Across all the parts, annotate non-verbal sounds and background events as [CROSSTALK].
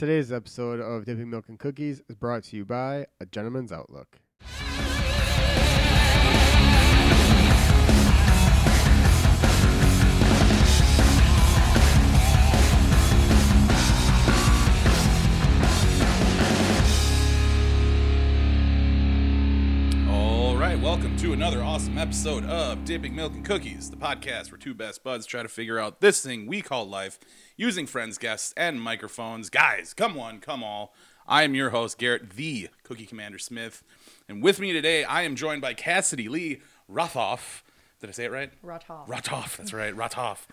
Today's episode of Dipping Milk and Cookies is brought to you by A Gentleman's Outlook. To another awesome episode of Dipping Milk and Cookies, the podcast where two best buds try to figure out this thing we call life using friends, guests, and microphones. Guys, come one, come all. I am your host, Garrett, the Cookie Commander Smith, and with me today, I am joined by Cassidy Lee Rothoff. Did I say it right? Rothoff. Rothoff, that's right, Rothoff.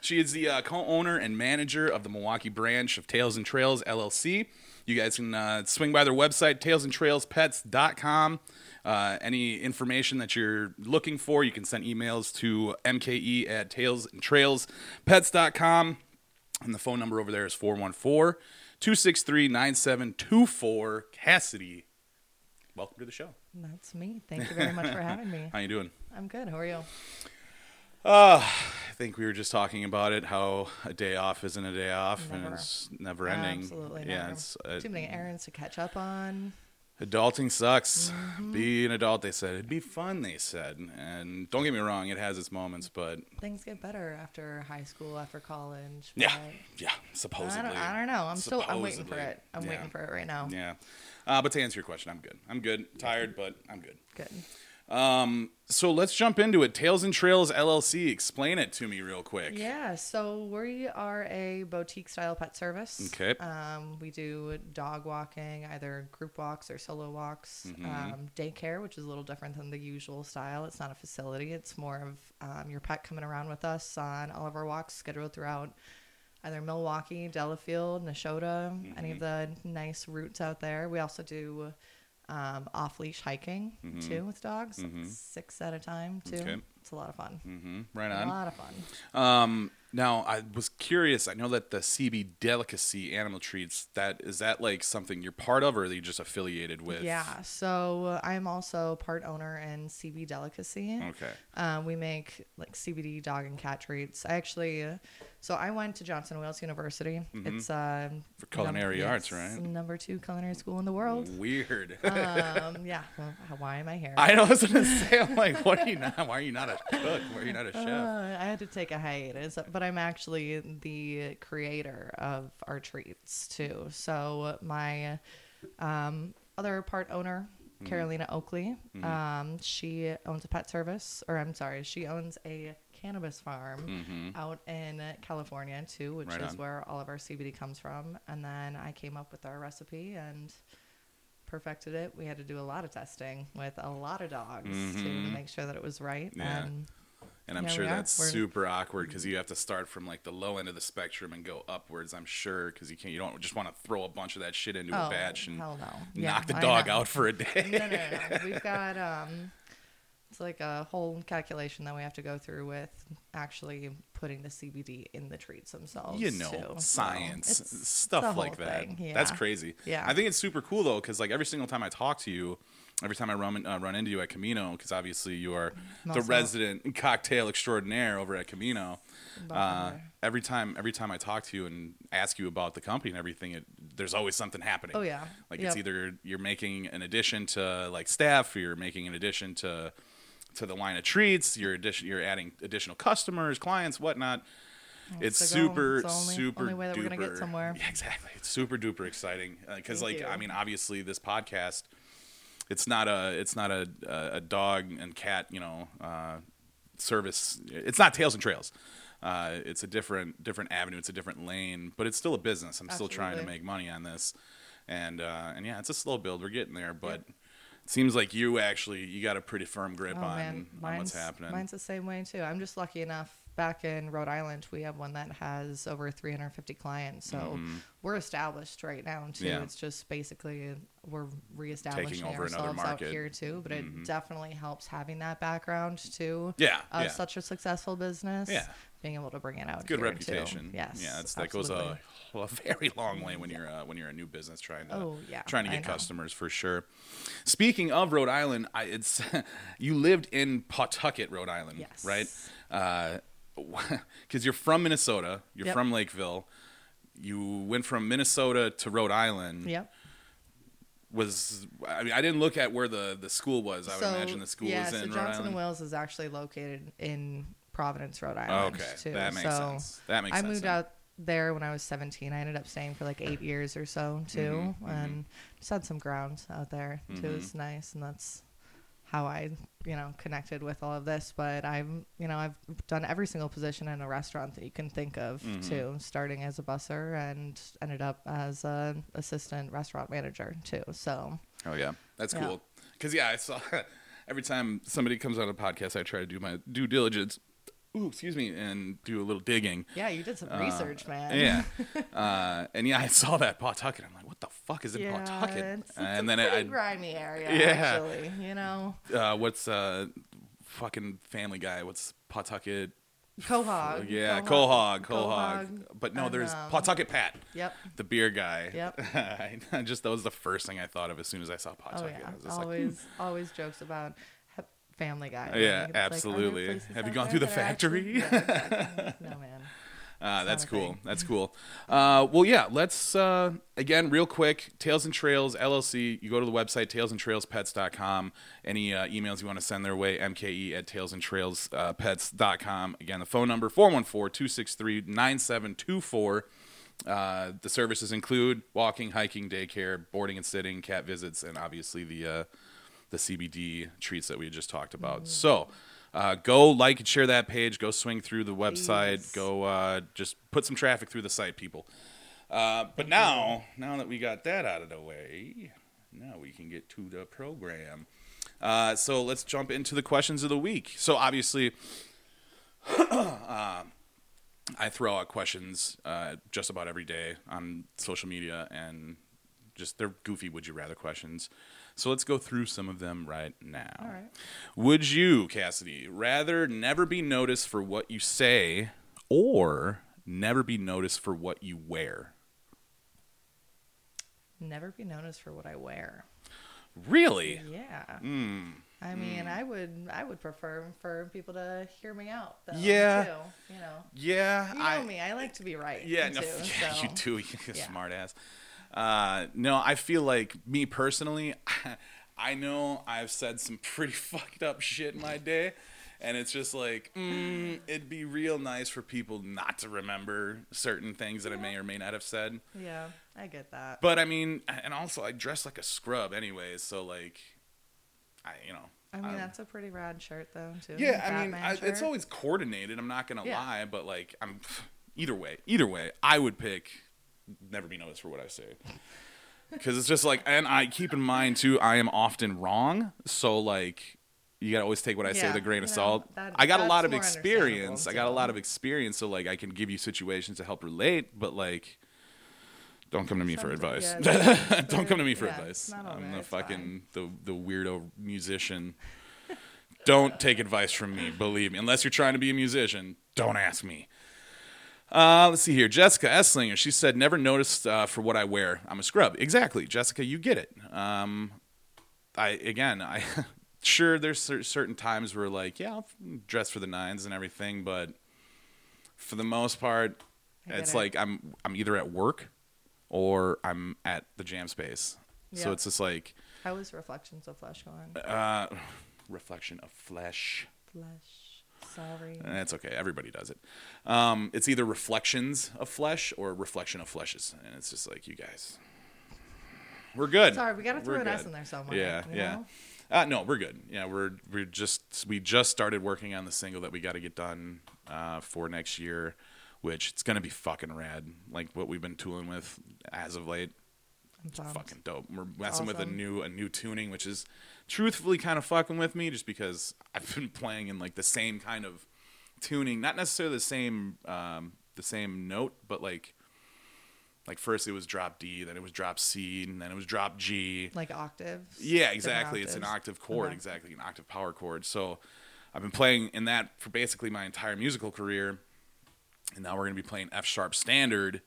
she is the uh, co-owner and manager of the Milwaukee branch of Tails and Trails LLC. You guys can uh, swing by their website, tailsandtrailspets.com. Uh, any information that you're looking for, you can send emails to mke at tailsandtrailspets.com. And the phone number over there is 414 263 9724. Cassidy, welcome to the show. That's me. Thank you very much for having me. [LAUGHS] How you doing? I'm good. How are you? Uh, I think we were just talking about it, how a day off isn't a day off, and it's never ending. Absolutely. Yeah, never. it's uh, too many errands to catch up on. adulting sucks. Mm-hmm. Be an adult, they said. It'd be fun, they said. And don't get me wrong, it has its moments, but Things get better after high school, after college. yeah, yeah, supposedly. I don't, I don't know. I'm still. I'm waiting for it. I'm Yeah. waiting for it right now. Yeah. Uh, but to answer your question, I'm good. I'm good. Tired, but I'm good. Good. Um, so let's jump into it. Tails and Trails LLC. Explain it to me real quick. Yeah. So we are a boutique style pet service. Okay. Um, we do dog walking, either group walks or solo walks. Mm-hmm. Um, daycare, which is a little different than the usual style. It's not a facility. It's more of um, your pet coming around with us on all of our walks scheduled throughout either Milwaukee, Delafield, Nashotah, any of the nice routes out there. We also do um, off leash hiking too with dogs, six at a time too. Okay. It's a lot of fun. hmm Right on. A lot of fun. Um, now I was curious. I know that the CB Delicacy Animal Treats that is that like something you're part of, or are you just affiliated with? Yeah, so I'm also part owner in CB Delicacy. Okay. Uh, we make like CBD dog and cat treats. I actually, uh, so I went to Johnson Wales University. It's uh, Mm-hmm. For culinary num- arts, right? Number two culinary school in the world. Weird. um, yeah. Well, why am I here? I know, I was gonna say, I'm like, what are you not? Why are you not a cook? Why are you not a chef? Uh, I had to take a hiatus, but I'm actually the creator of our treats too. So my um, other part owner, Mm-hmm. Carolina Oakley, um, she owns a pet service, or I'm sorry, she owns a cannabis farm out in California too, which Mm-hmm. Right is on. where all of our CBD comes from. And then I came up with our recipe and perfected it. We had to do a lot of testing with a lot of dogs to make sure that it was right. Mm-hmm. Yeah. And And I'm sure we that's We're- super awkward because you have to start from like the low end of the spectrum and go upwards. I'm sure because you can't, you don't just want to throw a bunch of that shit into a Oh, batch and no. Yeah, knock the dog out for a [LAUGHS] day. no, no, no, no. We've got um, it's like a whole calculation that we have to go through with actually putting the CBD in the treats themselves. you know, too. Science, it's stuff like that. thing, That's crazy. Yeah. I think it's super cool though, because like every single time I talk to you, every time I run uh, run into you at Camino, because obviously you are the resident [LAUGHS] cocktail extraordinaire over at Camino. Uh, every time, every time I talk to you and ask you about the company and everything, it, there's always something happening. Oh, yeah. like it's either you're making an addition to like staff, or you're making an addition to to the line of treats. You're addition, you're adding additional customers, clients, whatnot. It's the goal. super, It's only- super only way that duper. we're gonna get somewhere. Yeah, [LAUGHS] exactly. It's super duper exciting because, Thank like, you. I mean, obviously, this podcast, it's not a, it's not a, a, dog and cat, you know, uh, service. It's not Tails and Trails. Uh, it's a different, different avenue. It's a different lane, but it's still a business. I'm still trying to make money on this, and uh, and yeah, it's a slow build. We're getting there, but. It seems like you actually you got a pretty firm grip Oh on, on what's happening. Mine's the same way too. I'm just lucky enough. Back in Rhode Island, we have one that has over 350 clients, so we're established right now too. Mm-hmm. Yeah. It's just basically we're reestablishing over ourselves out. Mm-hmm. here too. But it definitely helps having that background too. Yeah, of yeah. such a successful business. Yeah. being able to bring it out. good reputation. Too. Yes, yeah, it's, that goes a, [LAUGHS] a very long way when you're uh, when you're a new business trying to Oh, yeah, trying to get customers for sure. Speaking of Rhode Island, I, it's [LAUGHS] you lived in Pawtucket, Rhode Island, Yes. right? [LAUGHS] Because you're from Minnesota, you're Yep. from Lakeville. you went from Minnesota to Rhode Island. Yep. Was I mean I didn't look at where the the school was. I would imagine the school yeah, was in so Rhode Johnson Island. and Wales is actually located in Providence, Rhode Island. okay, too. that makes so sense. That makes I sense. moved out there when I was 17. I ended up staying for like eight years or so too, Mhm, and just had some grounds out there too. Mhm. It's nice, and that's how I, you know, connected with all of this. But I'm, you know, I've done every single position in a restaurant that you can think of Mhm. too, starting as a busser and ended up as an assistant restaurant manager too. So Oh yeah, that's Yeah. cool. Because yeah, I saw [LAUGHS] every time somebody comes on a podcast, I try to do my due diligence. Ooh, excuse me, and do a little digging. yeah, you did some Uh, research, man. Yeah, [LAUGHS] uh, and yeah, I saw that [LAUGHS] Pawtucket. I'm like, what the fuck is in Yeah, Pawtucket? it's, it's and a then pretty I, grimy area, Yeah. actually. You know, uh, what's uh, fucking Family Guy? What's Pawtucket? Quahog. yeah, Quahog, Quahog. But no, there's um, Pawtucket Pat, Yep. the beer guy. Yep. [LAUGHS] I just that was the first thing I thought of as soon as I saw Pawtucket. Oh Pawtucket. yeah. I was just like, Always, always jokes about Family Guy. Yeah, it's like, absolutely. Have you gone through the are actually- factory? Yeah, exactly. [LAUGHS] no man. Uh, that's cool. That's cool. Uh, well, yeah. Let's uh, again, real quick. Tails and Trails LLC. You go to the website tailsandtrailspets.com. Any uh, emails you want to send their way, mke at tailsandtrailspets.com. Again, the phone number 414-263-9724. Uh, the services include walking, hiking, daycare, boarding and sitting, cat visits, and obviously the uh, the CBD treats that we just talked about. So. Uh, go like and share that page. Go swing through the website. Go uh, just put some traffic through the site, people. Uh, but now, now that we got that out of the way, now we can get to the program. Uh, so let's jump into the questions of the week. So obviously, [CLEARS THROAT] uh, I throw out questions uh, just about every day on social media, and just they're goofy. Would you rather questions? So let's go through some of them right now. All right. Would you, Cassidy, rather never be noticed for what you say or never be noticed for what you wear? Never be noticed for what I wear. Really? Yeah. Mm. I mean, I would, I would prefer for people to hear me out. Though, Yeah. Too. You know. Yeah, You know I. me. I like to be right. Yeah, too, no, [LAUGHS] yeah, so. you do. [LAUGHS] You Yeah. smart ass. Uh, no, I feel like me personally, [LAUGHS] I know I've said some pretty [LAUGHS] fucked up shit in my day, and it's just like mm, it'd be real nice for people not to remember certain things that I may or may not have said. Yeah, I get that. But I mean, and also I dress like a scrub anyways, so like, I you know. I mean, um, that's a pretty rad shirt, though, too. yeah. I mean, I, it's always coordinated. I'm not gonna Yeah. lie, but like, I'm [SIGHS] either way. Either way, I would pick never be noticed for what I say. Because it's just like, and I keep in mind too, I am often wrong. So like, you gotta always take what I say with a grain of no, salt. that- I got a lot of experience. I got a lot of experience, so like, I can give you situations to help relate. But like, don't come to me for advice. Yeah, [LAUGHS] don't come to me for yeah, advice. I'm the fucking the the weirdo musician. [LAUGHS] don't take advice from me. Believe me, unless you're trying to be a musician, don't ask me. Uh, let's see here. Jessica Esslinger. She said, "Never noticed uh, for what I wear. I'm a scrub." Exactly, Jessica. You get it. Um, I again, I [LAUGHS] sure there's cer- certain times where like, yeah, I'll dress for the nines and everything, but for the most part, it's it. like I'm I'm either at work or I'm at the jam space. So it's just like How is Reflections of Flesh going? uh, [SIGHS] reflection of flesh. Flesh. Sorry. That's okay. Everybody does it. Um, it's either reflections of flesh or reflection of fleshes, and it's just like you guys. We're good. Sorry, we got to throw We're an S in there somewhere. Yeah, you yeah. know? Uh, no, we're good. Yeah, we're we're just we just started working on the single that we got to get done uh, for next year, which it's gonna be fucking rad. Like what we've been tooling with as of late, pumped. fucking dope. We're messing with a new a new tuning, which is truthfully kind of fucking with me, just because I've been playing in like the same kind of tuning, not necessarily the same um, the same note, but like like first it was drop D, then it was drop C, and then it was drop G. Like octaves. Yeah, exactly. It's an octave chord, Okay. exactly an octave power chord. So I've been playing in that for basically my entire musical career, and now we're gonna be playing F sharp standard,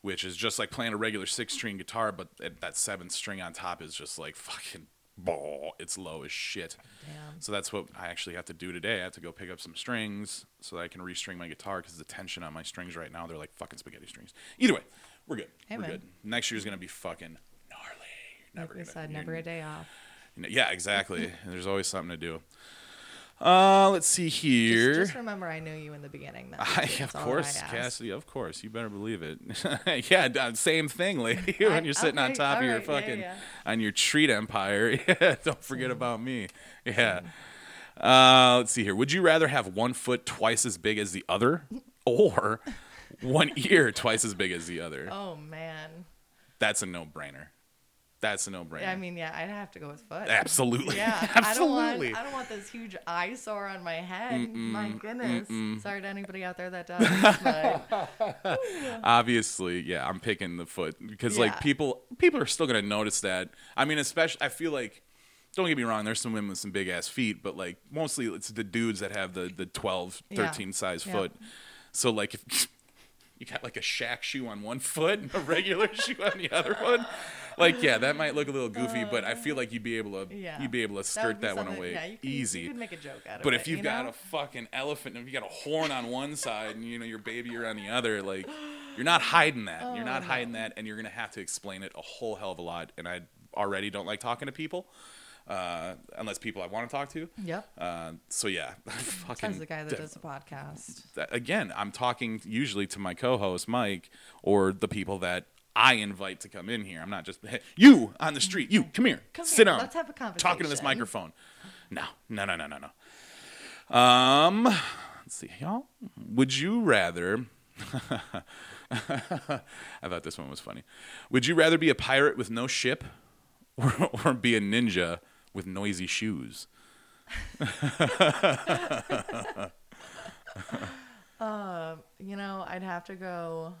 which is just like playing a regular six string guitar, but that seventh string on top is just like fucking ball, it's low as shit. Damn. So that's what I actually have to do today. I have to go pick up some strings so that I can restring my guitar because the tension on my strings right now, they're like fucking spaghetti strings. Either way, we're good. Hey, we're man. good. Next year's going to be fucking gnarly. Never Like we said, never a day off. you know- Yeah, exactly. [LAUGHS] There's always something to do. Uh, let's see here. Just, just remember, I knew you in the beginning. Then. [LAUGHS] I, of course. Cassidy. Of course, you better believe it. [LAUGHS] yeah, same thing, lady. [LAUGHS] when I- you're sitting on top of your alright, yeah, fucking yeah. on your treat empire. Yeah, don't forget about me. Yeah. Uh, let's see here. Would you rather have one foot twice as big as the other, or one ear twice as big as the other? Oh man. That's a no-brainer. That's a no-brainer. I mean, yeah, I'd have to go with foot. absolutely. Yeah, absolutely. [LAUGHS] I don't want. I don't want this huge eyesore on my head. My goodness. Sorry to anybody out there that [LAUGHS] does. But [LAUGHS] obviously yeah i'm picking the foot because like people people are still gonna notice that i mean especially i feel like don't get me wrong there's some women with some big ass feet but like mostly it's the dudes that have the the 12 Yeah. 13 size Yeah. foot so like if you got like a shack shoe on one foot and a regular [LAUGHS] shoe on the other one like yeah that might look a little goofy but i feel like you'd be able to yeah, you'd be able to skirt be that, one away Yeah, you easy You could make a joke out of but it. But if you've you got know? a fucking elephant, and if you got a horn on one side and you know your baby are on the other, like you're not hiding that. you're oh, not Oh, hiding that, and you're gonna have to explain it a whole hell of a lot. And I already don't like talking to people, uh, unless people I want to talk to. Yep. Uh, so yeah, [LAUGHS] fucking. The guy that de- does the podcast. again, I'm talking usually to my co-host Mike or the people that I invite to come in here. I'm not just hey, you on the street. You come here, Come sit here, down. let's have a conversation. Talking to this microphone. No, no, no, no, no, no. Um, let's see, y'all. Would you rather? [LAUGHS] I thought this one was funny. Would you rather be a pirate with no ship, [LAUGHS] or, or be a ninja with noisy shoes? [LAUGHS] Um, you know, I'd have to go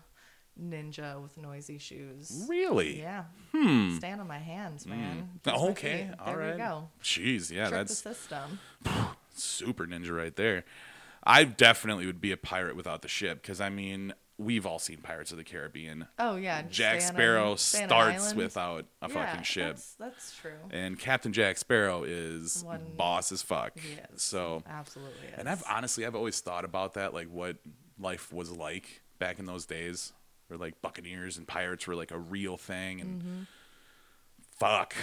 ninja with noisy shoes. Really? Yeah. Hmm. Stand on my hands, man. [LAUGHS] Just with Okay. All There right. we go. Jeez, yeah, Trick that's the system. [SIGHS] super ninja right there. I definitely would be a pirate without the ship because I mean we've all seen Pirates of the Caribbean. Oh yeah. Jack on Sparrow an- stay on an starts island. without a Yeah, fucking ship, That's, that's true. and Captain Jack Sparrow is One- boss as fuck. He is. So, Absolutely. Is. and I've honestly I've always thought about that, like what life was like back in those days, where like buccaneers and pirates were like a real thing, and mm-hmm. fuck,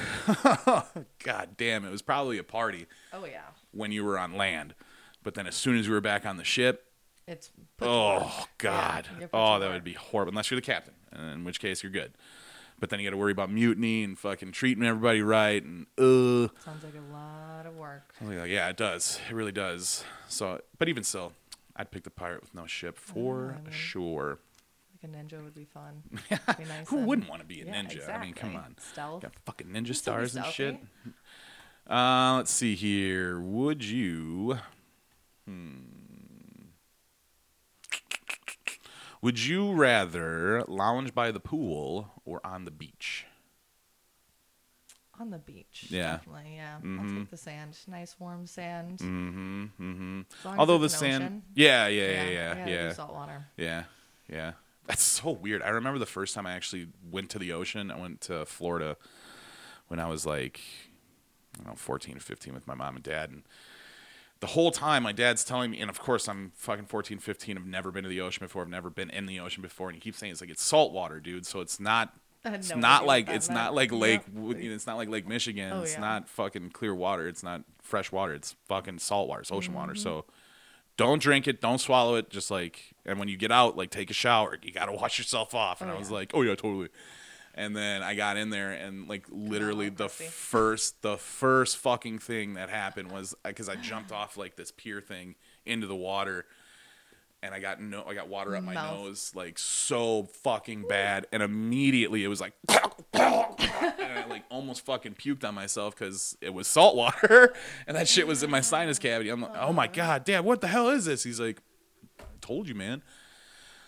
[LAUGHS] god damn, it was probably a party oh yeah. when you were on land. But then as soon as we were back on the ship, It's put to work. oh god, you're oh that would be horrible. Unless you're the captain, in which case you're good. But then you got to worry about mutiny and fucking treating everybody right, and uh, Sounds like a lot of work. Like, yeah, it does, it really does. So, but even still, I'd pick the pirate with no ship for mean- sure. Like a ninja would be fun. [LAUGHS] Be nice Who and- wouldn't want to be a Yeah, ninja? I mean, come on, Stealth. got fucking ninja stars and shit. Uh, let's see here. Would you? Hmm. Would you rather lounge by the pool or on the beach? On the beach. Yeah. Definitely, yeah. I'll Mhm. take the sand. Nice warm sand. Mm-hmm. Mm-hmm. As long as Although the sand, ocean. yeah, yeah, yeah, yeah, yeah, yeah, Salt water. yeah, yeah. That's so weird. I remember the first time I actually went to the ocean. I went to Florida when I was like, I don't know, 14 or 15 with my mom and dad, and the whole time my dad's telling me, and of course I'm fucking 14, 15. I've never been to the ocean before. I've never been in the ocean before, and he keeps saying it's like it's salt water, dude. So it's not. It's no not like what that it's not like Lake. Wo- you know, It's not like Lake Michigan. Oh, it's yeah. not fucking clear water. It's not fresh water. It's fucking salt water. It's ocean water. Mm-hmm. So don't drink it. Don't swallow it. Just like and when you get out, like take a shower. You got to [LAUGHS] wash yourself off. And Oh, I was yeah. like, oh yeah, totally. And then I got in there and like literally the first the first fucking thing that happened was uh, because I jumped off like this pier thing into the water and I got no I got water up my Mouth. nose like so fucking bad and immediately it was like [LAUGHS] and I like almost fucking puked on myself because it was salt water [LAUGHS] and that shit was in my sinus cavity. I'm like, oh my god, dad, what the hell is this? He's like, I told you, man.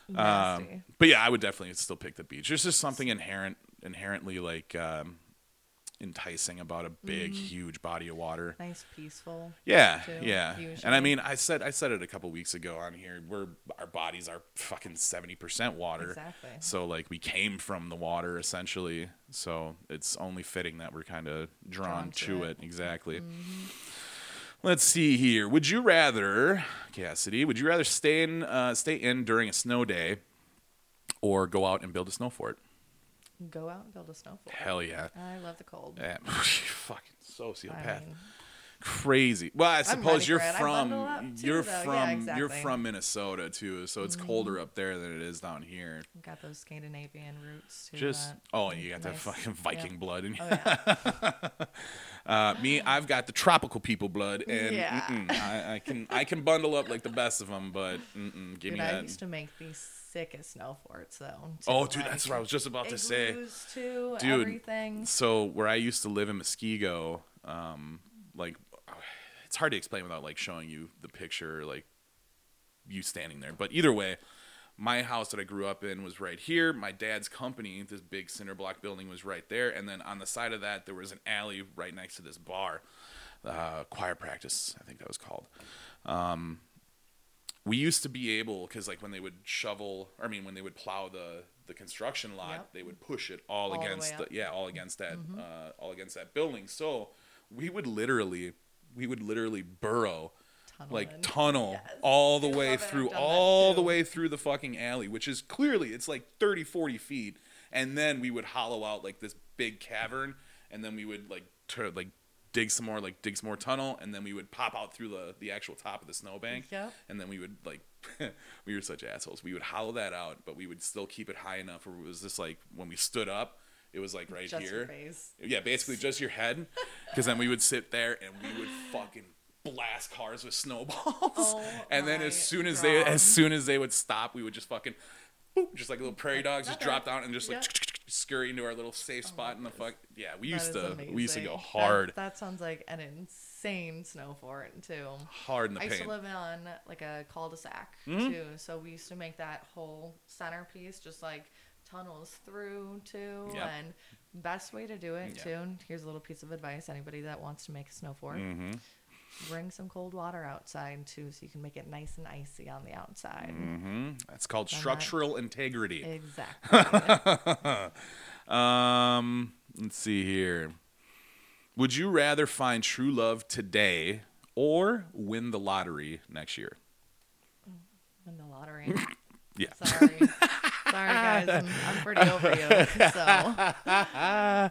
Nasty. Um, but yeah, I would definitely still pick the beach. There's just something inherent, inherently like um, enticing about a big, huge body of water. Nice, peaceful. Yeah, too, yeah. And I mean, I said I said it a couple weeks ago on here. Where our bodies are fucking seventy percent water. Exactly. So like we came from the water essentially. So it's only fitting that we're kind of drawn, Drawn to, it. it. Exactly. Let's see here. Would you rather, Cassidy? Would you rather stay in uh, stay in during a snow day, or go out and build a snow fort? Go out and build a snow fort. Hell yeah. I love the cold. [LAUGHS] Yeah, fucking sociopath. I mean, crazy. Well, I suppose you're. I from too, you're though. from Yeah, you're. Mm-hmm. from Minnesota too, so it's colder up there than it is down here. got those Scandinavian roots too. Just oh, and you got that fucking Viking Yeah. blood in you. Oh yeah. [LAUGHS] Uh, me, [LAUGHS] I've got the tropical people blood, and. I, I can I can bundle up like the best of them, but give Dude, me I that. used to make these sickest snow forts though. oh, too, dude, that's what I was just about to say. too, Dude, everything. So where I used to live in Muskego, um, like it's hard to explain without like showing you the picture, like you standing there. But either way, my house that I grew up in was right here. My dad's company, this big cinder block building, was right there, and then on the side of that there was an alley right next to this bar, uh, choir practice, I think that was called. Um, we used to be able because like when they would shovel i mean when they would plow the the construction lot Yep. they would push it all, All against the. Mm-hmm. yeah all against that uh, all against that building so we would literally we would literally burrow Tunnel like in. tunnel Yes. all the I way love it. I've through all the way through the fucking alley which is clearly it's like 30 40 feet and then we would hollow out like this big cavern and then we would like tur like dig some more like dig some more tunnel and then we would pop out through the the actual top of the snowbank Yep. and then we would like [LAUGHS] we were such assholes we would hollow that out but we would still keep it high enough where it was just like when we stood up it was like right Just here yeah, basically just your head, because then we would sit there and we would fucking blast cars with snowballs. Oh and then as soon as they as soon as they would stop, we would just fucking boop, just like little prairie dogs, just drop down and just like Yeah. scurry into our little safe spot in the fuck. Yeah, we used to we used to go hard, That, that sounds like an insane snow fort too. hard in the I used to live on like a cul-de-sac Mhm. too, so we used to make that whole centerpiece just like tunnels through too. Yep. And best way to do it Yeah. too. Here's a little piece of advice: anybody that wants to make a snow fort, hmm bring some cold water outside too, so you can make it nice and icy on the outside. hmm That's called that. structural integrity. Exactly. [LAUGHS] Um, let's see here. Would you rather find true love today or win the lottery next year? Win the lottery. [LAUGHS] Yeah. Sorry. [LAUGHS] Sorry, guys. I'm, I'm pretty over you. [LAUGHS] So, yeah.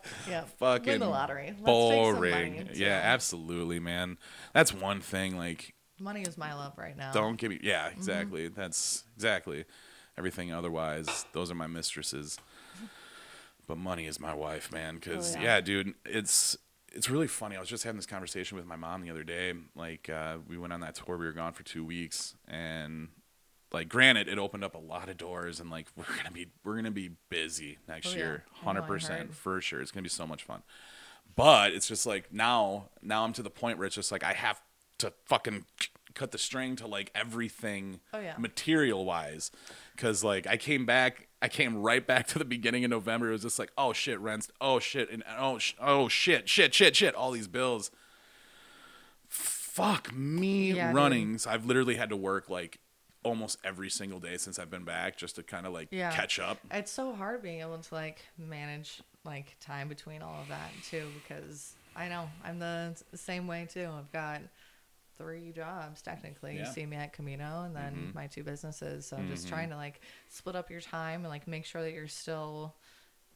Fucking Win the lottery. Let's boring. Take some money, yeah, absolutely, man. That's one thing. Like, Money is my love right now. don't give me. Yeah, Mm-hmm. exactly. That's exactly. Everything otherwise, those are my mistresses. But money is my wife, man. Because Oh, yeah. yeah. dude, it's it's really funny. I was just having this conversation with my mom the other day. Like, uh, we went on that tour. We were gone for two weeks, and like, granted, it opened up a lot of doors, and like, [LAUGHS] we're gonna be we're gonna be busy next Oh, year, I know, I hundred percent heard. for sure. It's gonna be so much fun. But it's just like now, now I'm to the point where it's just like I have to fucking cut the string to like everything Oh, yeah. material wise because like i came back i came right back [LAUGHS] to the beginning of november it was just like oh shit rents oh shit and oh sh- oh shit shit shit shit all these bills fuck me Yeah, dude. runnings i've literally had to work like almost every single day since i've been back just to kind of like Yeah. catch up It's so hard being able to like manage like time between all of that too because I know I'm the same way too. I've got three jobs technically. Yeah. Mm-hmm. You see me at Camino and then my two businesses. So I'm just trying to like split up your time and like make sure that you're still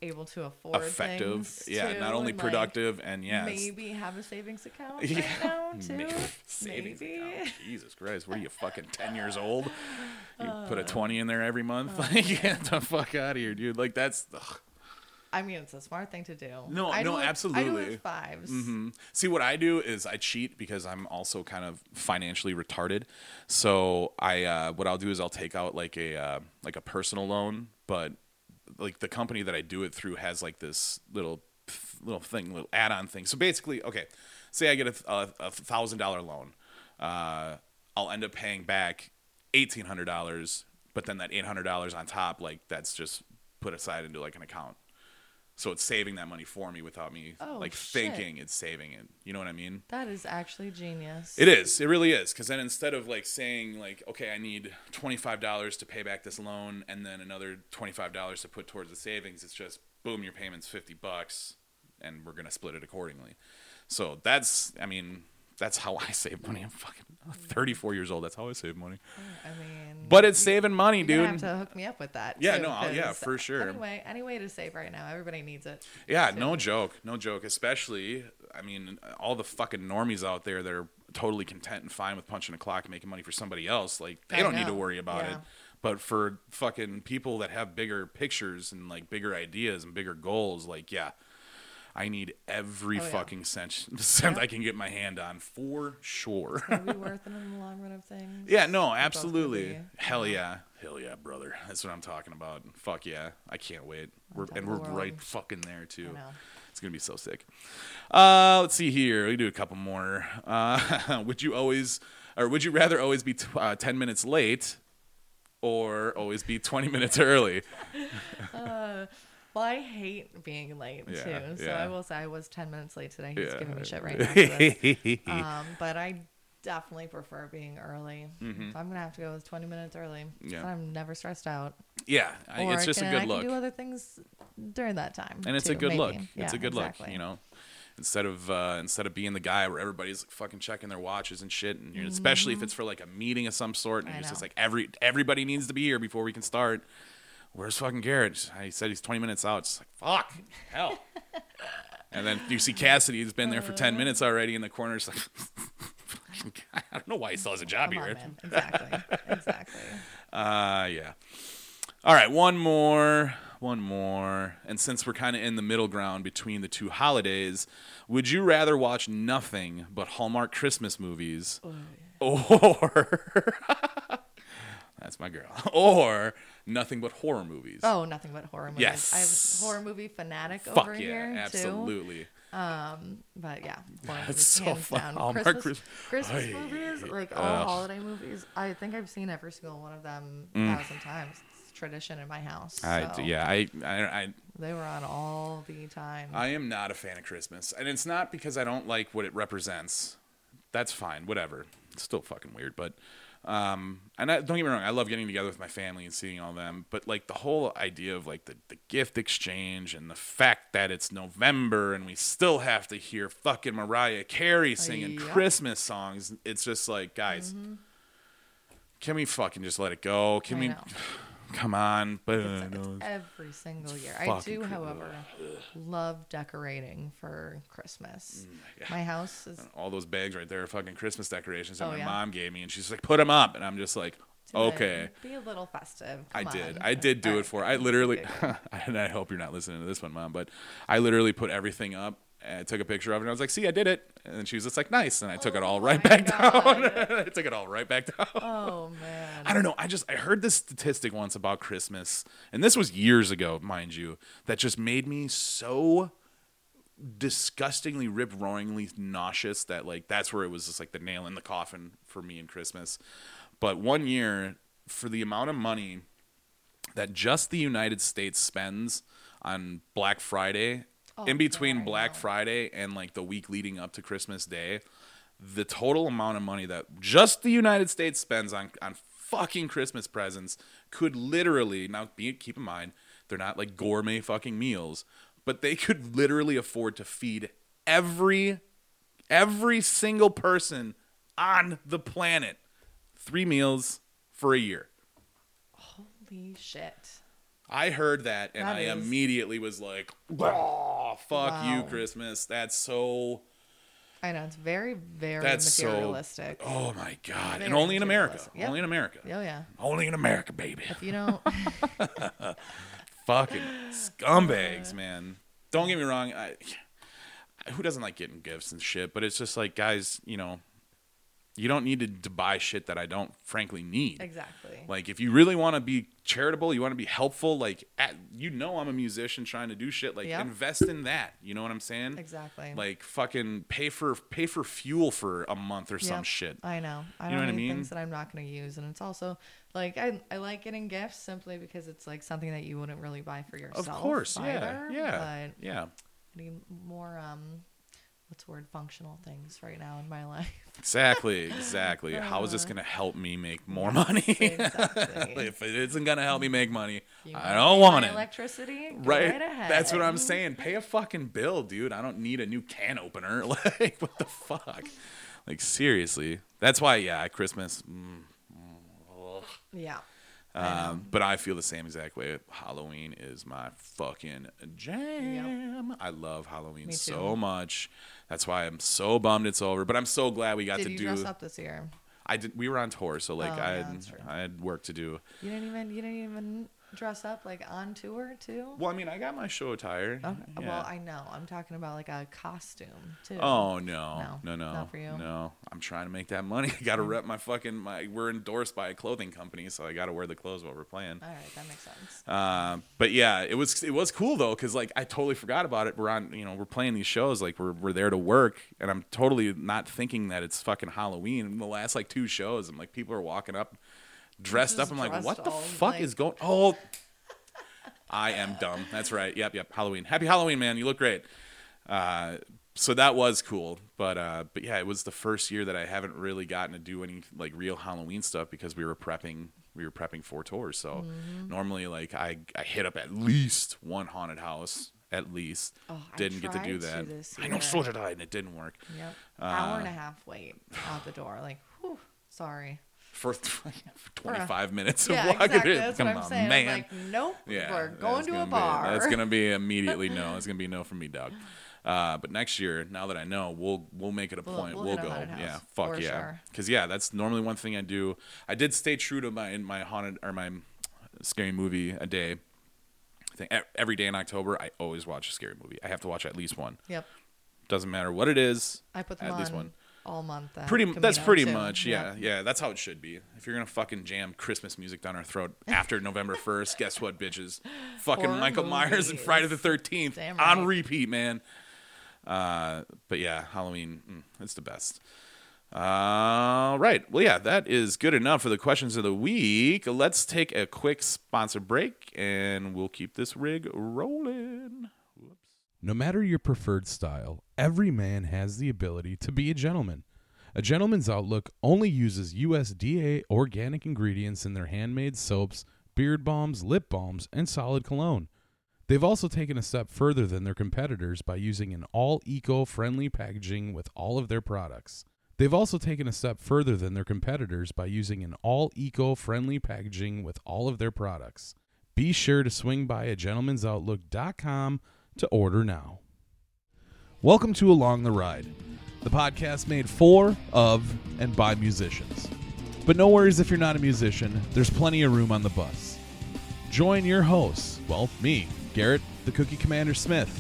able to afford effective things, yeah too, not only and, like, productive and yes Maybe have a savings account [LAUGHS] Yeah. right now [LAUGHS] too. Maybe- savings Maybe. account. Jesus Christ, what are you fucking ten years old? You Uh. put a twenty in there every month. [LAUGHS] Like, get the fuck out of here, dude. Like that's. Ugh. I mean, it's a smart thing to do. No, I no, do it- I do absolutely. it with 5s Mhm. See, what I do is I cheat because I'm also kind of financially retarded. So I, uh, what I'll do is I'll take out like a uh, like a personal loan, but like the company that I do it through has like this little little thing, little add-on thing. So basically, okay, say I get a, a, thousand dollar loan, uh, I'll end up paying back eighteen hundred dollars, but then that eight hundred dollars on top, like that's just put aside into like an account. So it's saving that money for me without me Oh, like shit. thinking it's saving it. You know what I mean? That is actually genius. It is. It really is. Because then instead of like saying like, okay, I need twenty five dollars to pay back this loan, and then another twenty five dollars to put towards the savings, it's just boom, your payment's fifty bucks, and we're gonna split it accordingly. So that's, I mean, that's how I save money. I'm fucking thirty four years old. That's how I save money. I mean, But it's saving money, dude. gonna have to hook me up with that. Yeah, too, no, I'll- yeah, 'cause for sure. Anyway, any way to save right now, everybody needs it. Yeah, So- no joke, no joke. Especially, I mean, all the fucking normies out there that are totally content and fine with punching a clock and making money for somebody else, like they I don't need to worry about it. But for fucking people that have bigger pictures and like bigger ideas and bigger goals, like yeah, I need every Oh, yeah. fucking cent, [LAUGHS] cent Yeah. I can get my hand on for sure. Be [LAUGHS] worth it in the long run of things. Yeah, no, absolutely. Hell yeah. Hell yeah, brother. That's what I'm talking about. Fuck yeah. I can't wait. We're, and we're right fucking there too. It's gonna be so sick. Uh, let's see here. We do a couple more. Uh, [LAUGHS] would you always, or would you rather always be t- uh, ten minutes late, or always be twenty minutes early? Well, I hate being late Yeah, too. So yeah. I will say I was 10 minutes late today. He's Yeah. giving me shit [LAUGHS] right now. Um, [LAUGHS] but I definitely prefer being early. If I'm gonna have to go with 20 minutes early, Mm-hmm. Yeah. so I'm never stressed out. yeah, Or it's just a can- good I look. can do other things during that time. and it's a too, good look. It's a good exactly. look, you know. Instead of uh, instead of being the guy where everybody's fucking checking their watches and shit, and you're, especially if it's for like a meeting of some sort, and Mm-hmm. It's just like every everybody needs to be here before we can start. Where's fucking Garrett? He said he's 20 minutes out. It's like fuck, hell. [LAUGHS] and then you see Cassidy has been there for 10 minutes already in the corner. It's like [LAUGHS] I don't know why he still has a job Come on, here. man. Exactly. exactly. [LAUGHS] Uh, yeah. All right, one more, one more. And since we're kind of in the middle ground between the two holidays, would you rather watch nothing but Hallmark Christmas movies, or that's my girl, or nothing but horror movies? Oh, nothing but horror movies. Yes. I'm a horror movie fanatic Fuck over yeah, here too. absolutely. But yeah, horror That's movies, so hands fun. down. Hallmark Christmas, Chris- Christmas Ay, movies, like all ugh. holiday movies. I think I've seen every single one of them a thousand times. It's tradition in my house. Mm. I so yeah, I I. I They were on all the time. I am not a fan of Christmas, and it's not because I don't like what it represents. That's fine, whatever. It's still fucking weird, but um, and I, don't get me wrong, I love getting together with my family and seeing all them. But like the whole idea of like the, the gift exchange and the fact that it's November and we still have to hear fucking Mariah Carey singing Yep. Christmas songs, it's just like, guys, can we fucking just let it go? Can I we? [SIGHS] [SIGHS] [SIGHS] [LAUGHS] Come on, but It's, it's every single year. I do, however, love decorating for Christmas. Mm, yeah. My house is all those bags right there are fucking Christmas decorations that Oh, my yeah. mom gave me, and she's like, "Put them up," and I'm just like, "Okay." Be a little festive. I Come did. I did do All it right. for. I literally, [LAUGHS] [LAUGHS] and I hope you're not listening to this one, mom, but I literally put everything up. And I took a picture of it. and I was like, "See, I did it." And she was just like, "Nice," and I took it Oh all right my back [LAUGHS] down. [LAUGHS] I took it all right back down. Oh man. I don't know. I just I heard this statistic once about Christmas, and this was years ago, mind you, that just made me so disgustingly rip roaringly nauseous that like that's where it was just like the nail in the coffin for me and Christmas. But one year, for the amount of money that just the United States spends on Black Friday, Oh, in between God, Black. Friday and like the week leading up to Christmas Day, the total amount of money that just the United States spends on on fucking Christmas presents could literally now be keep in mind they're not like gourmet fucking meals, but they could literally afford to feed every every single person on the planet three meals for a year. Holy shit. I heard that and That I is- immediately was like, "Oh, fuck you, Christmas. That's so I know it's very, very That's so- Oh my god! and only in America. Yep. Only in America. Oh yeah. Only in America, baby. If you don't, [LAUGHS] [LAUGHS] Fucking scumbags, man. Don't get me wrong. I, who doesn't like getting gifts and shit? But it's just like, guys, you know, you don't need to, to buy shit that I don't frankly need. Exactly. Like if you really want to be charitable, you want to be helpful. Like at, you know, I'm a musician trying to do shit. Like Yeah. invest in that. You know what I'm saying? Exactly. Like fucking pay for pay for fuel for a month or some Yep. shit. I know. I You don't know what I mean? things that I'm not going to use, and it's also like I I like getting gifts simply because it's like something that you wouldn't really buy for yourself. Of course, yeah, either, yeah, But yeah. I need more um, what's the word? Functional things right now in my life. Exactly, [LAUGHS] exactly. How is this Uh, gonna help me make more money? [LAUGHS] exactly. if it isn't gonna help me make money, You I don't want it. Electricity, right? right ahead. That's what I'm saying. Pay a fucking bill, dude. I don't need a new can opener. [LAUGHS] Like, what the fuck? Like, seriously. That's why, yeah, at Christmas. Mm, mm. Yeah. Um, but I feel the same exact way. Halloween is my fucking jam. I love Halloween so much. That's why I'm so bummed it's over. But I'm so glad we got to do Did to you do. dress up this year? I did. We were on tour, so like Oh, I yeah, had. I had work to do. You didn't even you didn't even dress up like on tour too. Well, I mean, I got my show attire. Okay. yeah. Well, I know. I'm talking about like a costume too. Oh no, No, no, no, not for you. no! I'm trying to make that money. [LAUGHS] I got to rep my fucking. My we're endorsed by a clothing company, so I got to wear the clothes while we're playing. All right, that makes sense. Uh, but yeah, it was it was cool though, because like I totally forgot about it. We're on, you know, we're playing these shows, like we're we're there to work, and I'm totally not thinking that it's fucking Halloween. In the last like two shows, I'm like people are walking up dressed up. I'm like, what the fuck like- is going? Oh, I am dumb. That's right. Yep, yep. Halloween. Happy Halloween, man. You look great. Uh, so that was cool, but uh, but yeah, it was the first year that I haven't really gotten to do any like real Halloween stuff because we were prepping we were prepping for tours. So Mm-hmm. normally like I I hit up at least one haunted house at least. Oh, didn't get to do tried to that. I know so did I, and it didn't work Yep. Uh, Hour and a half wait out the door. Like, whew, sorry. For, [LAUGHS] for 25 minutes of Yeah, walking exactly. That's Come what I'm on, saying. Man. like, nope. Yeah, we're going to a be- bar. that's gonna be [LAUGHS] immediately no. It's gonna be no from me, dog. Uh, but next year, now that I know, we'll we'll make it a We'll- point. we'll We'll, hit a go. haunted house, Yeah, fuck for yeah. sure. Because yeah, that's normally one thing I do. I did stay true to my my haunted or my scary movie a day. I think e- every day in October, I always watch a scary movie. I have to watch at least one. Yep. Doesn't matter what it is. I put them at on least one. All month. Pretty. That's pretty too. much. Yeah, Yep. yeah. That's how it should be. If you're gonna fucking jam Christmas music down our throat [LAUGHS] after November first, guess what, bitches? Fucking Horror Michael Myers and. Friday the Thirteenth Damn on repeat, man. Uh, but yeah, Halloween, mm, it's the best. All right. Well, yeah, that is good enough for the questions of the week. Let's take a quick sponsor break, and we'll keep this rig rolling. No matter your preferred style, every man has the ability to be a gentleman. A Gentleman's Outlook only uses USDA organic ingredients in their handmade soaps, beard balms, lip balms, and solid cologne. They've also taken a step further than their competitors by using an all eco friendly packaging with all of their products. They've also taken a step further than their competitors by using an all eco friendly packaging with all of their products. Be sure to swing by a gentlemansoutlook.com to order now. Welcome to Along the Ride, the podcast made for, of, and by musicians. But no worries if you're not a musician, there's plenty of room on the bus. Join your hosts, well, me, Garrett, the Cookie Commander Smith,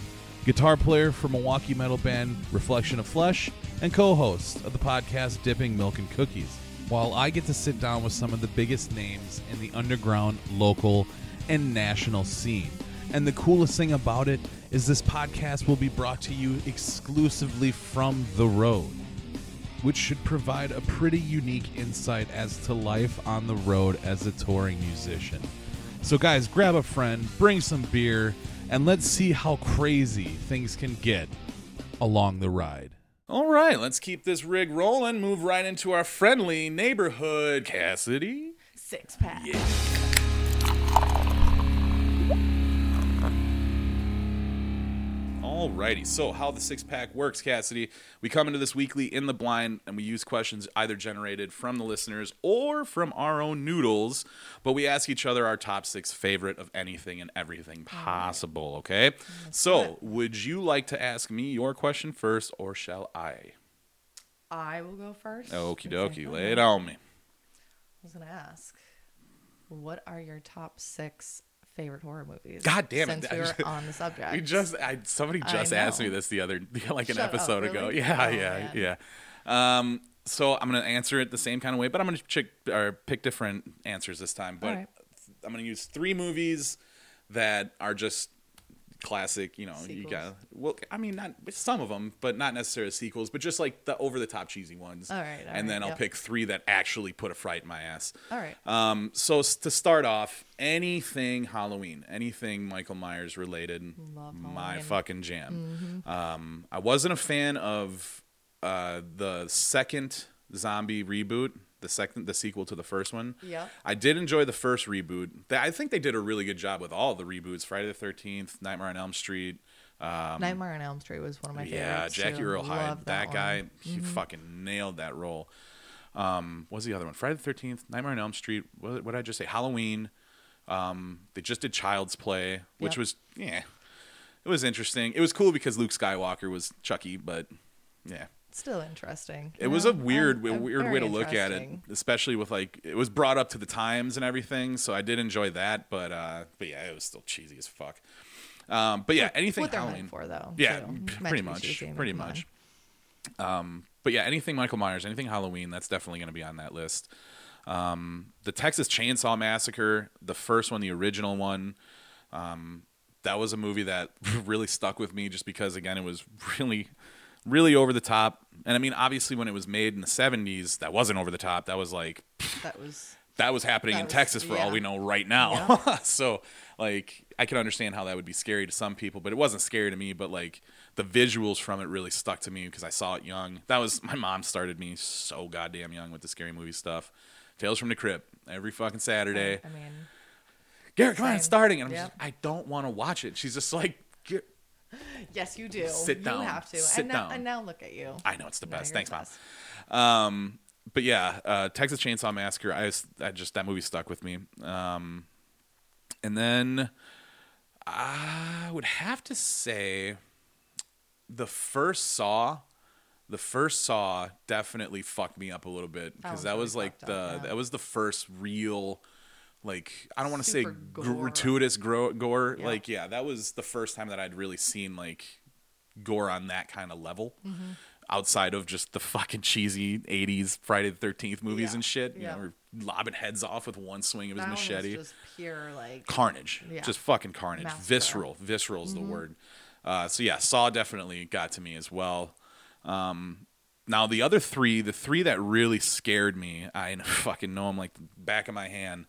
guitar player for Milwaukee metal band Reflection of Flesh, and co host of the podcast Dipping Milk and Cookies, while I get to sit down with some of the biggest names in the underground, local, and national scene. And the coolest thing about it is this podcast will be brought to you exclusively from the road, which should provide a pretty unique insight as to life on the road as a touring musician. So, guys, grab a friend, bring some beer, and let's see how crazy things can get along the ride. All right, let's keep this rig rolling. Move right into our friendly neighborhood, Cassidy. Six pack. Alrighty, so how the six pack works, Cassidy. We come into this weekly in the blind and we use questions either generated from the listeners or from our own noodles, but we ask each other our top six favorite of anything and everything possible, okay? So, would you like to ask me your question first or shall I? I will go first. Okie dokie, lay it on me. I was gonna ask, what are your top six favorite horror movies? God damn it, Since we [LAUGHS] were on the subject. We just I somebody just asked me this the other [LAUGHS] like an Shut up, episode ago. Yeah, Oh, yeah, man. yeah. Um so I'm gonna answer it the same kind of way, but I'm gonna check or pick different answers this time. But Alright. I'm gonna use three movies that are just classic. You know, you got well. I mean, not some of them, but not necessarily sequels, but just like the over the top cheesy ones. Alright, alright, and then I'll yep. pick three that actually put a fright in my ass. All right. Um, so to start off, anything Halloween, anything Michael Myers related, Love my Halloween. Mm-hmm. fucking jam. Um, I wasn't a fan of uh, the second zombie reboot, the second, the sequel to the first one. Yeah. I did enjoy the first reboot. I think they did a really good job with all the reboots: Friday the Thirteenth, Nightmare on Elm Street. Um, Nightmare on Elm Street was one of my yeah, favorites. Yeah, Jackie too. Earle Haley, that, one. guy, he fucking nailed that role. Um, what was the other one? Friday the Thirteenth, Nightmare on Elm Street. What, what did I just say? Halloween. Um, they just did Child's Play, which Yep. was yeah, it was interesting. It was cool because Luke Skywalker was Chucky, but yeah, Still interesting. it was a weird, Um, uh, weird way to look at it, especially with like it was brought up to the times and everything. So I did enjoy that, but uh, but yeah, it was still cheesy as fuck. Um, but yeah, anything what Halloween for, though. yeah, pretty much, cheesy pretty much. Um, but yeah, anything Michael Myers, anything Halloween, that's definitely going to be on that list. Um, the Texas Chainsaw Massacre, the first one, the original one, um, that was a movie that [LAUGHS] really stuck with me just because, again, it was really, really over the top. And I mean, obviously, when it was made in the 70s, that wasn't over the top. That was like, [LAUGHS] That was that was happening That in was- Texas for all we know right now. [LAUGHS] so like I can understand how that would be scary to some people, but it wasn't scary to me, but like the visuals from it really stuck to me because I saw it young. That was my mom started me so goddamn young with the scary movie stuff. Tales from the Crypt every fucking Saturday. I mean, Garrett, come on, it's starting. And I'm Yep. just, I don't want to watch it. She's just like, [LAUGHS] yes, you do. Sit down. You have to. Sit and now, down. And now look at you. I know it's the Now best. Thanks, the mom. Um, but yeah, uh, Texas Chainsaw Massacre. I, was, I just that movie stuck with me. Um, and then I would have to say the first Saw. The first Saw definitely fucked me up a little bit because was that really was like the up, yeah. that was the first real like I don't want to say gore. gratuitous gro- gore Yeah. like yeah that was the first time that I'd really seen like gore on that kind of level Mm-hmm. outside of just the fucking cheesy 80s Friday the 13th movies Yeah. and shit. You Yeah. know, or lobbing heads off with one swing of his That machete. just pure like carnage. Yeah. Just fucking carnage. Massacre. Visceral. Visceral is the word. Uh, so yeah, Saw definitely got to me as well. Um, now the other three, the three that really scared me, I [LAUGHS] fucking know them like the back of my hand.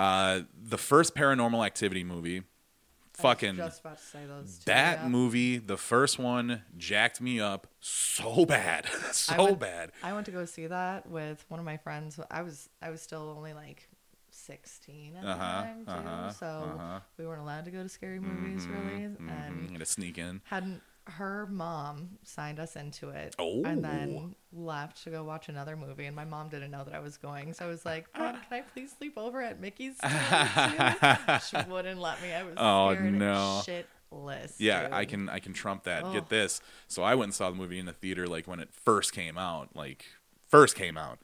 Uh, the first Paranormal Activity movie, I was fucking just about to say those two. that yeah. movie, the first one, jacked me up so [LAUGHS] bad, [LAUGHS] I so went- bad. I went to go see that with one of my friends. I was I was still only like 16 at Uh-huh, the time too, uh-huh, so uh-huh. we weren't allowed to go to scary movies really, Mhm, and gonna sneak in. hadn't her mom signed us into it Oh. and then left to go watch another movie and my mom didn't know that I was going so I was like Mom, can I please sleep over at Mickey's [LAUGHS] she wouldn't let me I was Oh, scared no. shitless Yeah, I can I can trump that. Oh. Get this. So I went and saw the movie in the theater like when it first came out, like first came out.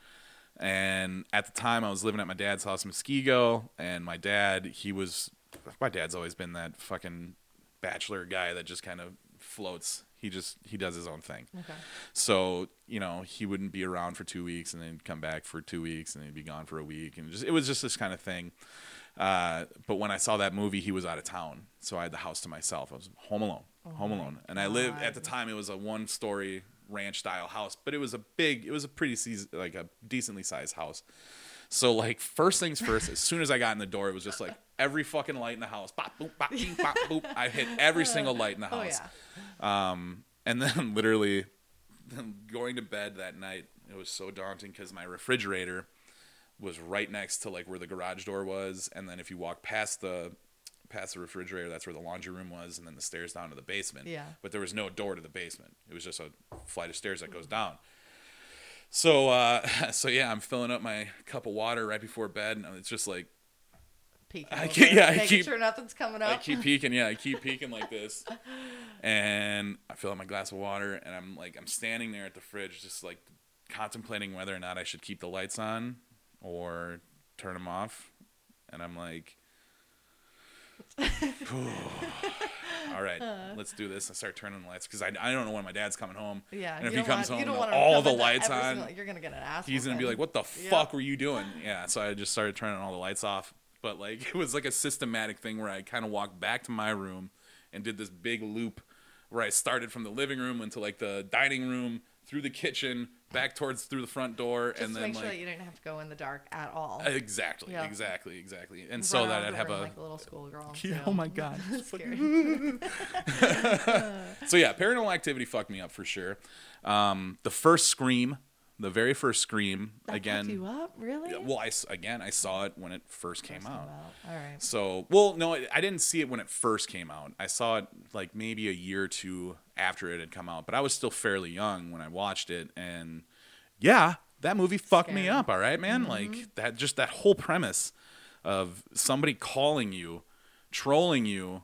And at the time I was living at my dad's house in Muskego and my dad, he was my dad's always been that fucking bachelor guy that just kind of floats. He just he does his own thing. okay So, you know, he wouldn't be around for two weeks and then come back for two weeks and then he'd be gone for a week. And just it was just this kind of thing. Uh, but when I saw that movie, he was out of town. So I had the house to myself. I was home alone. home alone. And I lived at the time it was a one story ranch style house, but it was a big it was a pretty seas- like a decently sized house. So like first things first, as soon as I got in the door, it was just like every fucking light in the house. Bop boop bop bing, bop boop. [LAUGHS] I hit every single light in the oh house. yeah Um, and then [LAUGHS] literally going to bed that night, it was so daunting because my refrigerator was right next to like where the garage door was, and then if you walk past the past the refrigerator, that's where the laundry room was, and then the stairs down to the basement. Yeah. But there was no door to the basement. It was just a flight of stairs that goes down. So, uh, [LAUGHS] so yeah, I'm filling up my cup of water right before bed, and it's just like peeking I keep- yeah, I keep- sure nothing's coming up. I keep peeking, yeah, I keep peeking like [LAUGHS] this. And I fill up my glass of water and I'm like I'm standing there at the fridge just like contemplating whether or not I should keep the lights on or turn them off. And I'm like [LAUGHS] All right, let's do this. I start turning the lights because I, I don't know when my dad's coming home. Yeah. and if he comes want, home, don't and want all the lights on, single- you're gonna get an ass. he's gonna be like, "What the Yeah. fuck were you doing?" Yeah, so I just started turning all the lights off. But like, [LAUGHS] it was like a systematic thing where I kind of walked back to my room and did this big loop where I started from the living room into like the dining room, through the kitchen, back towards through the front door, Just and then make sure like that you didn't have to go in the dark at all. exactly, Yeah. exactly, exactly, and Run so that I'd have room a like a little schoolgirl. [LAUGHS] Yeah, oh my God. [LAUGHS] Scary. so yeah, Paranormal Activity fucked me up for sure. Um, the first Scream, the very first Scream, That fucked again. you up, really? Yeah, well, I again I saw it when it first came First out. All right. So, well, no, I I didn't see it when it first came out. I saw it like maybe a year or two after it had come out, but I was still fairly young when I watched it, and yeah, that movie fucked me up. All right, man, like mm-hmm. that, just that whole premise of somebody calling you, trolling you,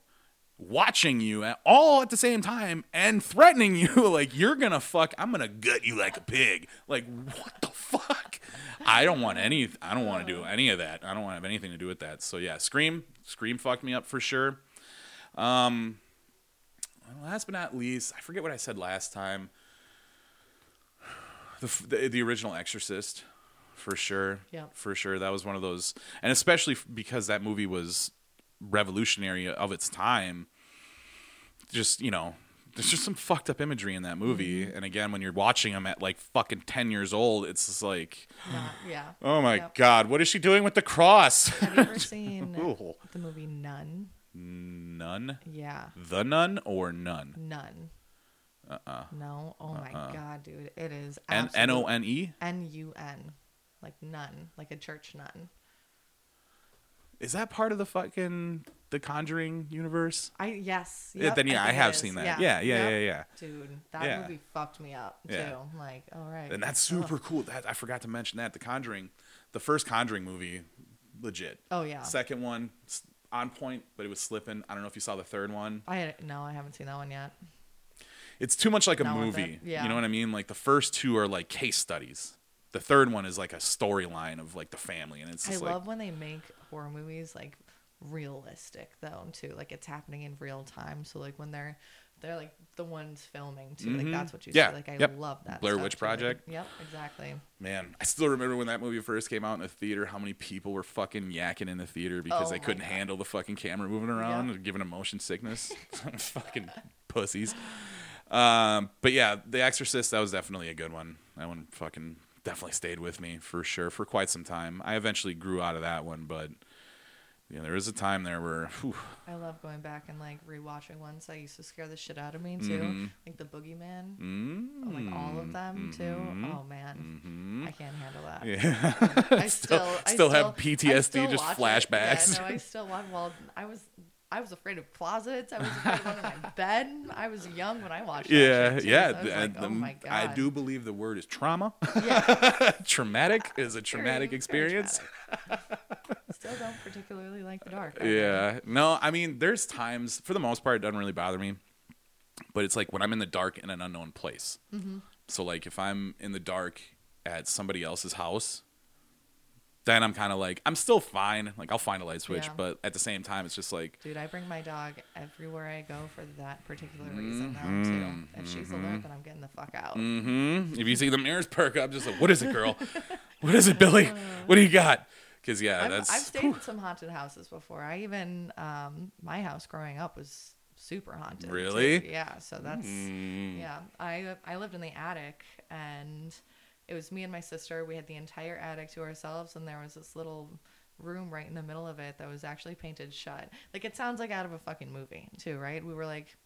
watching you at all at the same time and threatening you [LAUGHS] like you're gonna fuck i'm gonna gut you like a pig. Like what the fuck? I don't want any i don't want to do any of that. I don't want to have anything to do with that. So yeah scream scream fucked me up for sure. Um last but not least i forget what i said last time. The the, the original exorcist for sure. Yeah for sure that was one of those and especially because that movie was revolutionary of its time just you know there's just some fucked up imagery in that movie Mm-hmm. and again when you're watching them at like fucking 10 years old it's just like Not, yeah. [GASPS] oh my Yep. god what is she doing with the cross Have you ever [LAUGHS] seen Ooh. the movie Nun? nun Yeah. the nun or none Nun. uh-uh No. Oh my god, dude. It is N- absolute- n-o-n-e N U N. Like nun, like a church nun. Is that part of the fucking the conjuring universe I yes. Uh, yeah, then yeah, I, it have seen that. Yeah, yeah, Yep. yeah, yeah. Dude, that Yeah. movie fucked me up too. Yeah. Like, all right. And that's super cool. That I forgot to mention that the Conjuring, the first Conjuring movie, legit. Oh yeah. Second one on point, but it was slipping. I don't know if you saw the third one. I had, no, I haven't seen that one yet. It's too much like a movie. Yeah. You know what I mean? Like the first two are like case studies. The third one is like a storyline of like the family, and it's I like love when they make horror movies like realistic though too. Like it's happening in real time. So like when they're they're like the ones filming too. Like Mhm. that's what you Yeah. see. Like I Yep. love that. Blair Witch too. Like, Project. yep, exactly. Man, I still remember when that movie first came out in the theater, how many people were fucking yakking in the theater because Oh they couldn't God. handle the fucking camera moving around Yeah. giving them motion sickness. [LAUGHS] [LAUGHS] fucking pussies. Um, but yeah, The Exorcist, that was definitely a good one. That one fucking definitely stayed with me for sure for quite some time. I eventually grew out of that one, but you know, there was a time there where [LAUGHS] whew, I love going back and like rewatching ones that used to scare the shit out of me too. Mhm. Like the Boogeyman. mm, Like all of them too. mhm, Oh man. mhm. I can't handle that. Yeah. I [LAUGHS] still, I still have PTSD, still just it. flashbacks. Yeah, no, I still watch. Well, I was, I was afraid of closets. I was afraid of under my [LAUGHS] bed. I was young when I watched. that Yeah, yeah. so I th- like, the- oh my god. I do believe the word is trauma. Yeah, [LAUGHS] traumatic is a traumatic very experience. traumatic. Still don't particularly like the dark. I think. Yeah. No, I mean, there's times, for the most part, it doesn't really bother me. But it's like when I'm in the dark in an unknown place. Mm-hmm. So, like, if I'm in the dark at somebody else's house, then I'm kind of like, I'm still fine. Like, I'll find a light switch. Yeah. But at the same time, it's just like, Dude, I bring my dog everywhere I go for that particular reason now too. If she's alert, then I'm getting the fuck out. mm-hmm. If you see the mirrors perk up, just like, what is it, girl? what is it, Billy? What do you got? Because, yeah, I've, that's. I've stayed in some haunted houses before. I even um, my house growing up was super haunted. too. Really? Yeah. So that's Mm. yeah. I I lived in the attic and it was me and my sister. We had the entire attic to ourselves, and there was this little room right in the middle of it that was actually painted shut. Like it sounds like out of a fucking movie too, right? We were like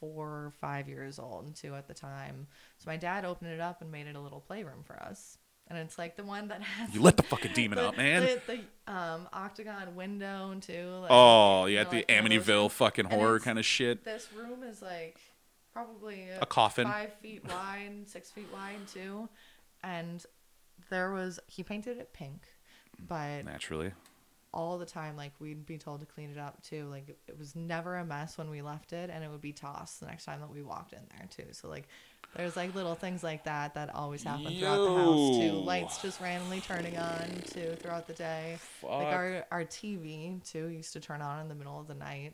four or five years old too at the time. So my dad opened it up and made it a little playroom for us. And it's like the one that [LAUGHS] has You let the fucking demon the, out, man. The, the um, octagon window too. Like, Oh, you yeah, know, the like one of those- Amityville fucking horror kind of shit. This room is like probably A coffin. five feet wide, six feet wide too, and there was he painted it pink, but Naturally. all the time. Like we'd be told to clean it up too. Like it was never a mess when we left it, and it would be tossed the next time that we walked in there too. So like. There's like little things like that that always happen throughout the house too. Lights just randomly turning on too throughout the day. Like our our TV too used to turn on in the middle of the night.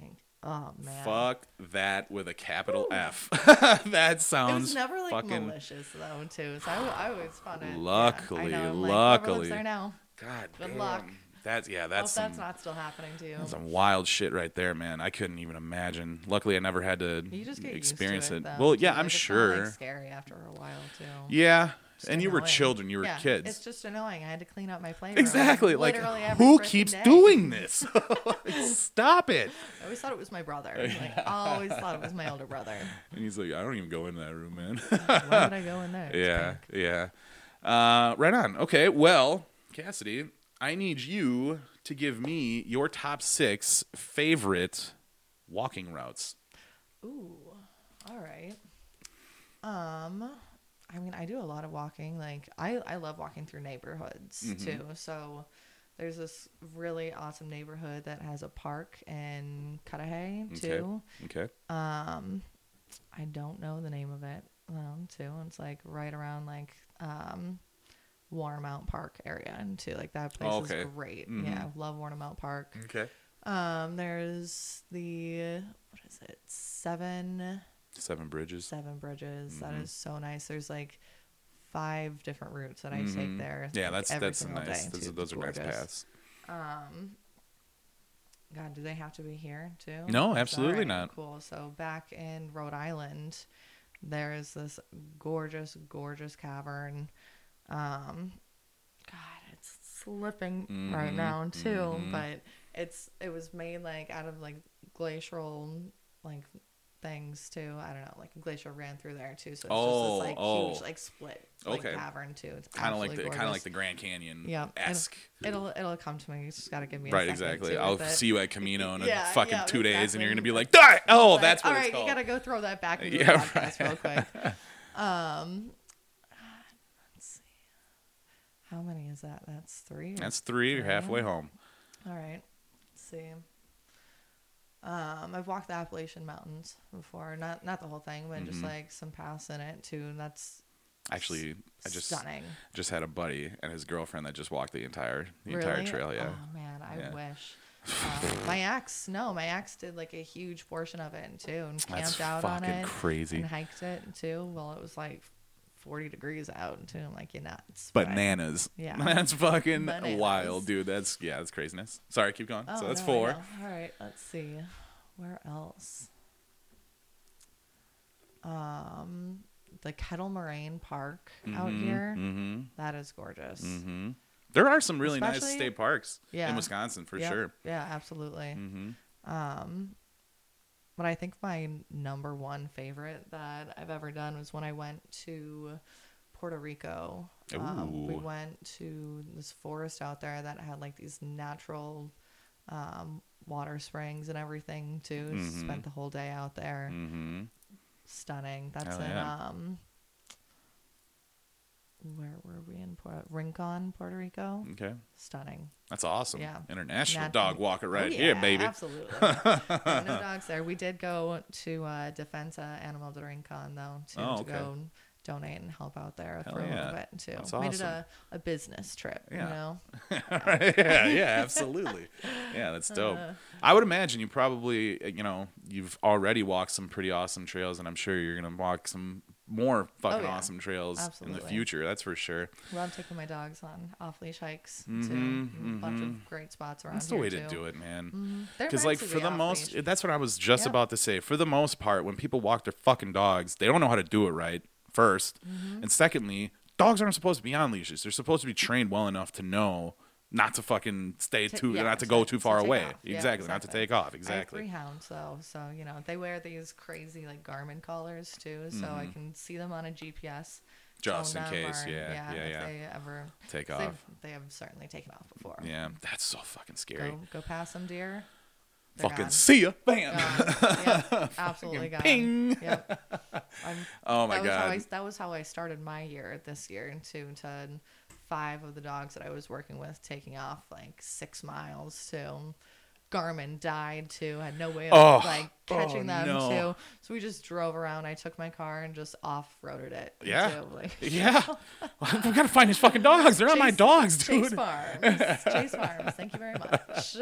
Like, oh man. Fuck that with a capital F. [LAUGHS] that sounds. It was never like fucking. malicious though too. So I, I always found it. yeah, Luckily, I know, I'm like, luckily. there now. God Good damn. luck. That's yeah. Hope That's that's not still happening to you. that's some wild shit right there, man. I couldn't even imagine. Luckily, I never had to You just get experience used to it. it. though, well, yeah, Like, I'm it's not, sure. like, scary after a while too. yeah, and you were children. You were Yeah, kids. It's just annoying. I had to clean up my playroom. Exactly. Like, who keeps day. doing this? [LAUGHS] [LAUGHS] Stop it. I always thought it was my brother. [LAUGHS] Like, I always thought it was my older brother. And he's like, I don't even go in that room, man. Why would I go in there? Yeah, yeah. Uh, right on. Okay, well, Cassidy, I need you to give me your top six favorite walking routes. Ooh. All right. Um, I mean, I do a lot of walking. Like, I I love walking through neighborhoods Mm-hmm. too. So. There's this really awesome neighborhood that has a park in Cudahy too. Okay. okay. Um, I don't know the name of it. Um, too. It's like right around like um, Warnimont Park area, and too like that place Oh, okay. is great. Mhm. Yeah, love Warnimont Park. Okay. Um, there's the what is it? Seven Seven Bridges. Seven Bridges. That Mhm. is so nice. There's like five different routes that I Mhm. take there. Yeah, like, that's that's nice. Those, are- those are nice paths. Um, God, do they have to be here too? No, absolutely not. Cool. So back in Rhode Island, there is this gorgeous, gorgeous cavern. Um, God, it's slipping right Mhm, now too, mhm. but it's it was made like out of like glacial like things too. I don't know, like a glacier ran through there too, so it's Oh, just this like oh. huge like split like Okay. cavern too. It's Kind of like the kind of like the Grand Canyon Yeah, esque. It'll it'll come to me. You just gotta give me a Right, exactly. I'll see you at Camino in [LAUGHS] a Yeah, fucking yeah, two days, and you're gonna be like, "Die!" [LAUGHS] Oh, Like, that's what all right. called. You gotta go throw that back [LAUGHS] into Yeah, the podcast real quick. Um, let's see. How many is that? That's three. That's three. You're halfway home. All right. Let's see. Um, I've walked the Appalachian Mountains before. Not not the whole thing, but just Mhm. like some paths in it too. And that's Actually, I just stunning. just had a buddy and his girlfriend that just walked the entire the entire trail. Yeah. Oh man, I Yeah. wish. [LAUGHS] Um, my ex, no, my ex did like a huge portion of it too, and That's camped out on it crazy. and hiked it too. Well, it was like forty degrees out too. I'm like, you're nuts. but- Bananas. Yeah. [LAUGHS] That's fucking Bananas. wild, dude. That's yeah, that's craziness. Sorry, keep going. Oh, so that's no, four. All right, let's see. Where else? Um, the Kettle Moraine Park out here. Mm-hmm. That is gorgeous. Mm-hmm. There are some really nice state parks yeah, in Wisconsin for Yep. sure. Yeah, absolutely. Mm-hmm. Um, but I think my number one favorite that I've ever done was when I went to Puerto Rico. Um, we went to this forest out there that had like these natural um, water springs and everything too. Mhm. Spent the whole day out there. Mm-hmm. Stunning. That's Hell in yeah. um, where were we in Puerto Rincon, Puerto Rico? Okay. Stunning. That's awesome. Yeah. International Natural- dog walker right Oh, here, yeah, baby. Absolutely. [LAUGHS] Yeah, no dogs there. We did go to uh, Defensa Animal de Rincon though to, Oh, to go donate and help out there Hell for a yeah. little bit too. That's Made it awesome. a, a business trip, Yeah. you know. [LAUGHS] right? Yeah, yeah, absolutely. Yeah, that's dope. Uh. I would imagine you probably, uh, you know, you've already walked some pretty awesome trails, and I'm sure you're gonna walk some more fucking Oh, yeah. awesome trails in the future. That's for sure. Love taking my dogs on off leash hikes too. Mhm, A bunch of great spots around That's the way too. to do it, man. Because like for the most, leash. that's what I was just Yep. about to say. For the most part, when people walk their fucking dogs, they don't know how to do it right. 1st Mm-hmm. and secondly, dogs aren't supposed to be on leashes. They're supposed to be trained well enough to know not to fucking stay To- too, yeah, not to to- go too far take away. off. Yeah, exactly, not to take off. I have Exactly. three hounds though, so you know they wear these crazy like Garmin collars too, so I can see them on a GPS. Mm-hmm. Just in case, or- yeah, yeah, if yeah. they ever Take off. they've- certainly taken off before. Yeah, that's so fucking scary. Go go past them deer. they're fucking gone. see ya, bam. [LAUGHS] Yep, absolutely gone. ping. Yep. [LAUGHS] I'm, Oh my that was how I, god. that was how I started my year this year too to five of the dogs that I was working with taking off like six miles to. Garmin died too. Had no way of Oh, like catching oh, them no. too. So we just drove around. I took my car and just off roaded it. Yeah. too, like, [LAUGHS] Yeah. we gotta find these fucking [LAUGHS] dogs. They're not my Chase- dogs, Chase. Farms. [LAUGHS] Chase Farms. Thank you very much.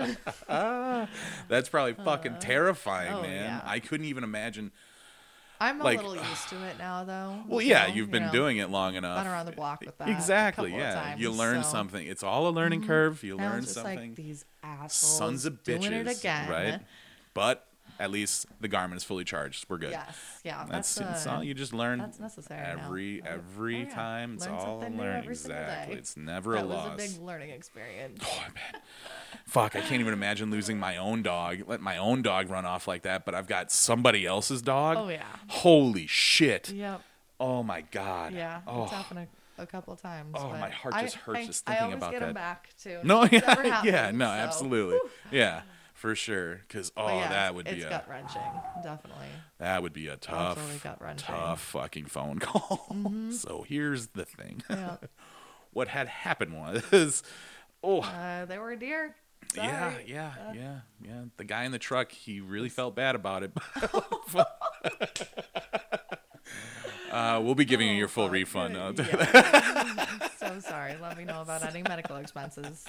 Ah, that's probably fucking uh, terrifying, oh, man. yeah. I couldn't even imagine. I'm a Like- little [SIGHS] used to it now, though. Well, yeah, know, you've you been know, doing it long enough. Been around the block with that. Exactly. a couple of Yeah. you times, learn so- something. It's all a learning mm-hmm. curve. You Now learn something. like these assholes Sons of bitches. doing it again. Right. But at least the Garmin is fully charged. We're good. Yes. Yeah. That's, That's, it's uh, all you just learn that's necessary now. every Uh, every oh, yeah. time. It's Learn all learning. Exactly. It's never that a was a big learning experience. [LAUGHS] Oh, man. Fuck, I can't even imagine losing my own dog. Let my own dog run off like that, but I've got somebody else's dog. Oh yeah. Holy shit. Yep. Oh my god. Yeah. Oh. It's happened a, a couple times. Oh, but my heart I- just hurts I, just I thinking always about get that. them back too. No, [LAUGHS] yeah, yeah, no, so- absolutely. Yeah, for sure. Cuz oh, yeah, that would be a gut wrenching. Definitely. that would be a tough tough fucking phone call. Mm-hmm. [LAUGHS] so here's the thing. Yeah. [LAUGHS] what had happened was [LAUGHS] oh, uh, they were deer. Yeah, Sorry. yeah, yeah, yeah. The guy in the truck, he really felt bad about it. uh, we'll be giving you your full fuck. refund. Uh, Yeah. So sorry. Let me know about any medical expenses.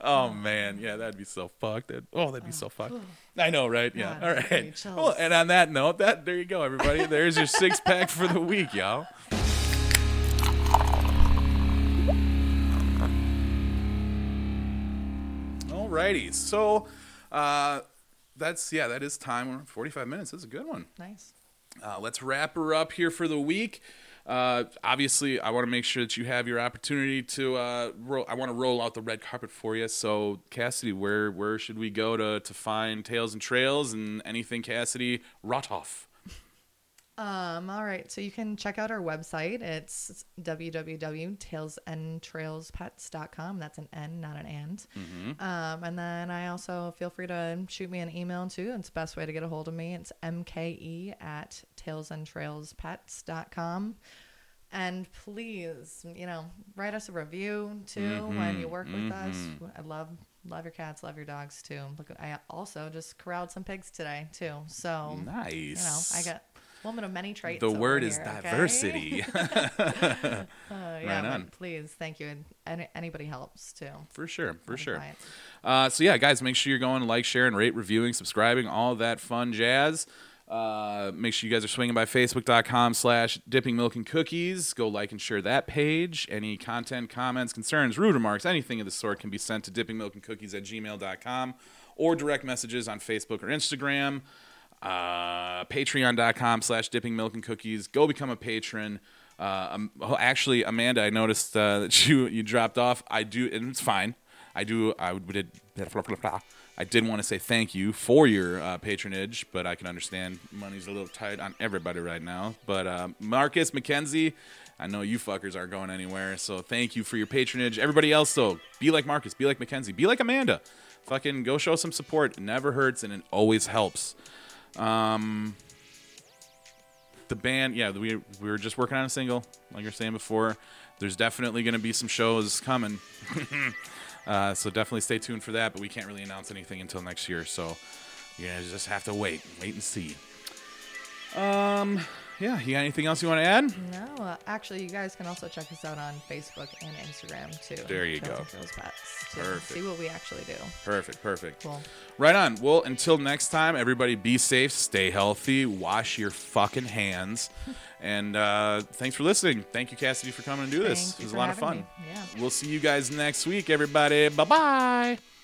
oh man, yeah, that'd be so fucked. That, oh, that'd be so fucked. I know, right? Yeah. God, All it's giving me right. Well, and on that note, that there you go, everybody. There's your six pack for the week, y'all. Alrighty, so uh, that's yeah, that is time. 45 minutes. That's a good one. Nice. Uh, let's wrap her up here for the week. Uh, obviously, I want to make sure that you have your opportunity to. Uh, ro- I want to roll out the red carpet for you. So, Cassidy, where where should we go to to find Tails and Trails and anything Cassidy Rotoff? Um, all right, so you can check out our website. It's www.tailsandtrailspets.com. That's an N, not an and. Um, and then I also feel free to shoot me an email too. It's the best way to get a hold of me. It's mke at tailsandtrailspets.com. And please, you know, write us a review too when you work with us. I love love your cats, love your dogs too. Look, I also just corralled some pigs today too. So Nice. you know, I got woman of many traits. the word is here, okay? diversity [LAUGHS] [LAUGHS] Uh, yeah, Right on. please, thank you. And anybody helps too. for sure, for sure. Uh, so yeah, guys, make sure you're going like, sharing, rate, reviewing, subscribing, all that fun jazz. Uh, make sure you guys are swinging by facebook.com slash dipping milk and cookies. Go like and share that page. Any content, comments, concerns, rude remarks, anything of the sort can be sent to dippingmilkandcookies at gmail.com or direct messages on Facebook or Instagram. Uh, Patreon.com slash dipping milk and cookies. Go become a patron. Uh, um, oh, actually, Amanda, I noticed uh, [LAUGHS] that you you dropped off. I do, and it's fine. I do. I. Did, I did want to say thank you for your uh, patronage, but I can understand money's a little tight on everybody right now. But uh, Marcus McKenzie, I know you fuckers aren't going anywhere, so thank you for your patronage. Everybody else, though, be like Marcus, be like McKenzie, be like Amanda. Fucking go show some support. It never hurts and it always helps. Um, the band, yeah, we we were just working on a single, like you're saying before. There's definitely going to be some shows coming, [LAUGHS] uh, so definitely stay tuned for that. But we can't really announce anything until next year, so you guys just have to wait, wait and see. Um, yeah, you got anything else you want to add? No, uh, actually, you guys can also check us out on Facebook and Instagram too. There you Trails go. and Trails Pets to Perfect. See what we actually do. Perfect, perfect. Cool. Right on. Well, until next time, everybody be safe, stay healthy, wash your fucking hands. [LAUGHS] and uh, thanks for listening. Thank you, Cassidy, for coming and do this. Thank it was a lot of fun. me. Yeah. We'll see you guys next week, everybody. Bye bye.